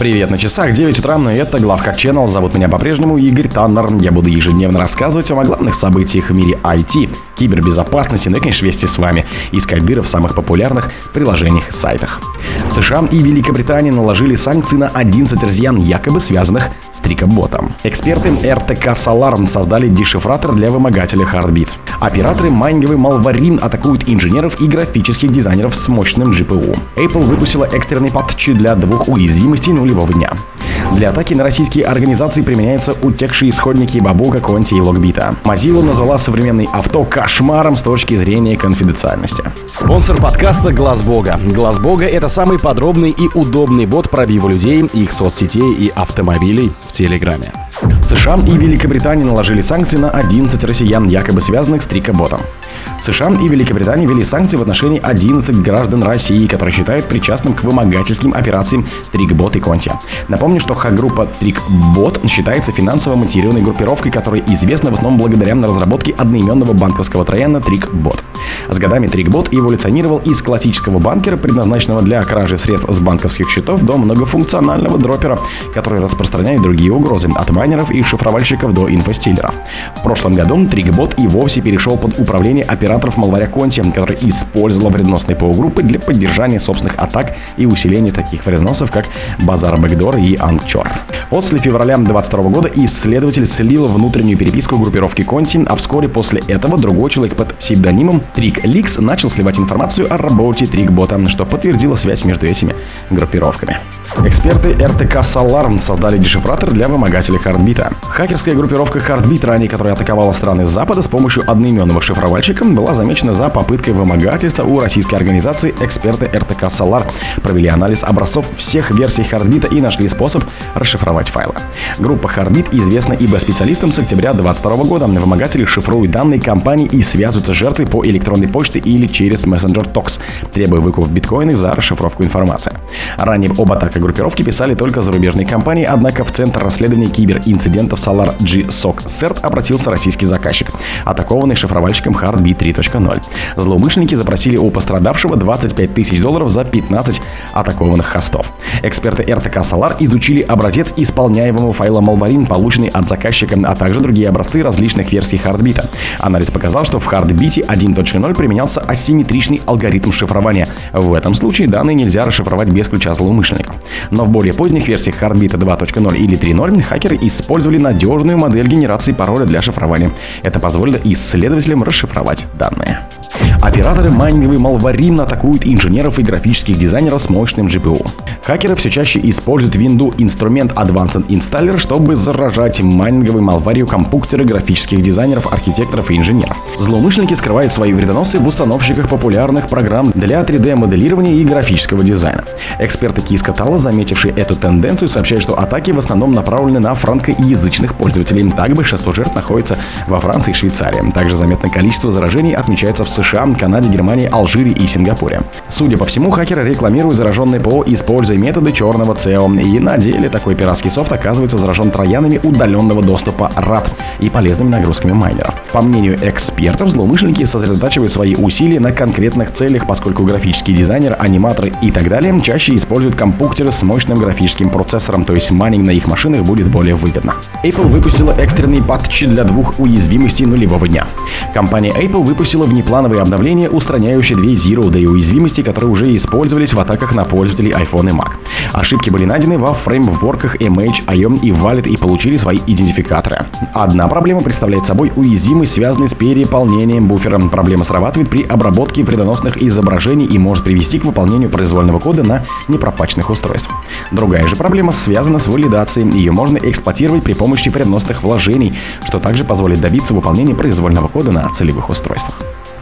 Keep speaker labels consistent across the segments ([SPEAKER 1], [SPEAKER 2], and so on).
[SPEAKER 1] Привет на часах, 9 утра, и это Главхак Channel. Зовут меня по-прежнему Игорь Таннер. Я буду ежедневно рассказывать вам о главных событиях в мире IT, кибербезопасности, ну и, конечно, вместе с вами искать дыры в самых популярных приложениях сайтах. США и Великобритания наложили санкции на 11 россиян, якобы связанных с трикоботом. Эксперты РТК Solar создали дешифратор для вымогателя Heartbeat. Операторы майнинговый Malwarin атакуют инженеров и графических дизайнеров с мощным GPU. Apple выпустила экстренный патчи для двух уязвимостей нулевого дня. Для атаки на российские организации применяются утекшие исходники Бабука, Конти и Логбита. Mozilla назвала современный авто кошмаром с точки зрения конфиденциальности. Спонсор подкаста Глаз Бога. Глаз Бога это самый подробный и удобный бот пробива людей, их соцсетей и автомобилей в Телеграме. США и Великобритания наложили санкции на 11 россиян, якобы связанных с Трикоботом. США и Великобритания ввели санкции в отношении 11 граждан России, которые считают причастным к вымогательским операциям Трикбот и Конти. Напомню, что хак-группа Трикбот считается финансово мотивированной группировкой, которая известна в основном благодаря разработке одноименного банковского трояна Трикбот. С годами Трикбот эволюционировал из классического банкера, предназначенного для кражи средств с банковских счетов, до многофункционального дропера, который распространяет другие угрозы, от майнеров и шифровальщиков до инфостиллеров. В прошлом году Трикбот и вовсе перешел под управление операторов Малваря Конти, который использовал вредоносные ПО-группы для поддержания собственных атак и усиления таких вредоносов, как Базар Бэкдор и Анчор. После февраля 2022 года исследователь слил внутреннюю переписку группировки Конти, а вскоре после этого другой человек под псевдонимом Трик Ликс начал сливать информацию о работе Трикбота, что подтвердило связь между этими группировками. Эксперты РТК Solar создали дешифратор для вымогателей Хардбита. Хакерская группировка Хардбит, ранее которая атаковала страны Запада с помощью одноименного шифровальщика, была замечена за попыткой вымогательства у российской организации. Эксперты РТК Solar провели анализ образцов всех версий Хардбита и нашли способ расшифровать файлы. Группа Хардбит известна ибо специалистам с октября 2022 года. Вымогатели шифруют данные компании и связываются с жертвой по электронной почте или через мессенджер TOX, требуя выкуп биткоины за расшифровку информации. Ранее об атаках группировки писали только зарубежные компании, однако в Центр расследования киберинцидентов Solar GSOC CERT обратился российский заказчик, атакованный шифровальщиком Heartbeat 3.0. Злоумышленники запросили у пострадавшего 25 тысяч долларов за 15 атакованных хостов. Эксперты РТК Solar изучили образец исполняемого файла Malwarin, полученный от заказчика, а также другие образцы различных версий Heartbeat. Анализ показал, что в Heartbeat 1.0 применялся асимметричный алгоритм шифрования. В этом случае данные нельзя расшифровать без ключа злоумышленников. Но в более поздних версиях Heartbeat 2.0 или 3.0 хакеры использовали надежную модель генерации пароля для шифрования. Это позволило исследователям расшифровать данные. Операторы майнинговой Malwarin атакуют инженеров и графических дизайнеров с мощным GPU. Хакеры все чаще используют Windows инструмент Advanced Installer, чтобы заражать майнинговой малварию компьютеры графических дизайнеров, архитекторов и инженеров. Злоумышленники скрывают свои вредоносы в установщиках популярных программ для 3D-моделирования и графического дизайна. Эксперты Кискатала, заметившие эту тенденцию, сообщают, что атаки в основном направлены на франкоязычных пользователей. Так большинство жертв находится во Франции и Швейцарии. Также заметное количество заражений отмечается в США, Канаде, Германии, Алжире и Сингапуре. Судя по всему, хакеры рекламируют зараженные ПО, используя методы черного SEO. И на деле такой пиратский софт оказывается заражен троянами удаленного доступа RAT и полезными нагрузками майнеров. По мнению экспертов, злоумышленники сосредотачивают свои усилия на конкретных целях, поскольку графические дизайнеры, аниматоры и так далее чаще используют компьютеры с мощным графическим процессором, то есть майнинг на их машинах будет более выгодно. Apple выпустила экстренные патчи для двух уязвимостей нулевого дня. Компания Apple выпустила внеплановые обновления, устраняющие две Zero Day уязвимости, которые уже использовались в атаках на пользователей iPhone и Mac. Ошибки были найдены во фреймворках MH, IOM и Wallet и получили свои идентификаторы. Одна проблема представляет собой уязвимость, связанная с переполнением буфера. Проблема срабатывает при обработке вредоносных изображений и может привести к выполнению произвольного кода на непропачных устройствах. Другая же проблема связана с валидацией. Ее можно эксплуатировать при помощи вредоносных вложений, что также позволит добиться выполнения произвольного кода на целевых устройствах.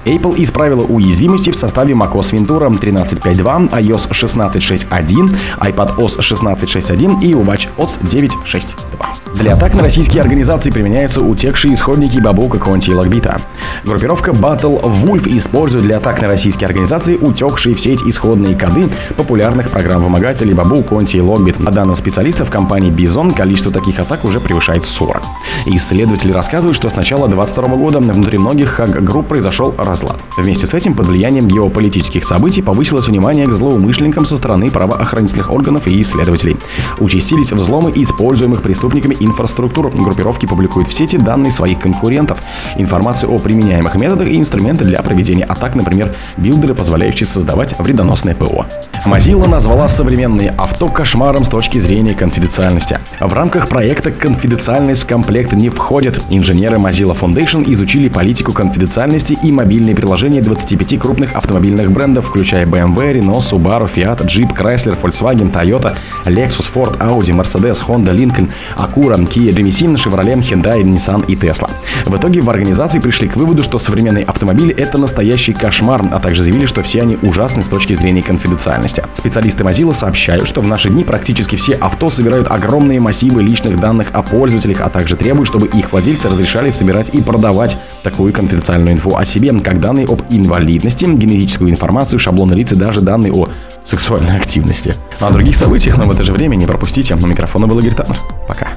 [SPEAKER 1] Apple исправила уязвимости в составе macOS Ventura 13.5.2, iOS 16.6.1, iPad OS 16.6.1 и Watch OS 9.6.2. Для атак на российские организации применяются утекшие исходники Бабука, Конти и Логбита. Группировка Battle Wolf использует для атак на российские организации утекшие в сеть исходные коды популярных программ-вымогателей Бабу, Конти и Логбит. По данным специалистов компании Bison, количество таких атак уже превышает 40. Исследователи рассказывают, что с начала 2022 года внутри многих хак-групп произошел раз разлад. Вместе с этим, под влиянием геополитических событий, повысилось внимание к злоумышленникам со стороны правоохранительных органов и исследователей. Участились взломы используемых преступниками инфраструктур. Группировки публикуют в сети данные своих конкурентов, информацию о применяемых методах и инструменты для проведения атак, например, билдеры, позволяющие создавать вредоносное ПО. Mozilla назвала современные авто кошмаром с точки зрения конфиденциальности. В рамках проекта «Конфиденциальность в комплект не входит». Инженеры Mozilla Foundation изучили политику конфиденциальности и мобильные приложения 25 крупных автомобильных брендов, включая BMW, Renault, Subaru, Fiat, Jeep, Chrysler, Volkswagen, Toyota, Lexus, Ford, Audi, Mercedes, Honda, Lincoln, Acura, Kia, Genesis, Chevrolet, Hyundai, Nissan и Tesla. В итоге в организации пришли к выводу, что современные автомобили — это настоящий кошмар, а также заявили, что все они ужасны с точки зрения конфиденциальности. Специалисты Mozilla сообщают, что в наши дни практически все авто собирают огромные массивы личных данных о пользователях, а также требуют, чтобы их владельцы разрешали собирать и продавать такую конфиденциальную инфу о себе, как данные об инвалидности, генетическую информацию, шаблоны лиц и даже данные о сексуальной активности. А о других событиях, но в это же время не пропустите. На микрофона был Игорь Таннер. Пока.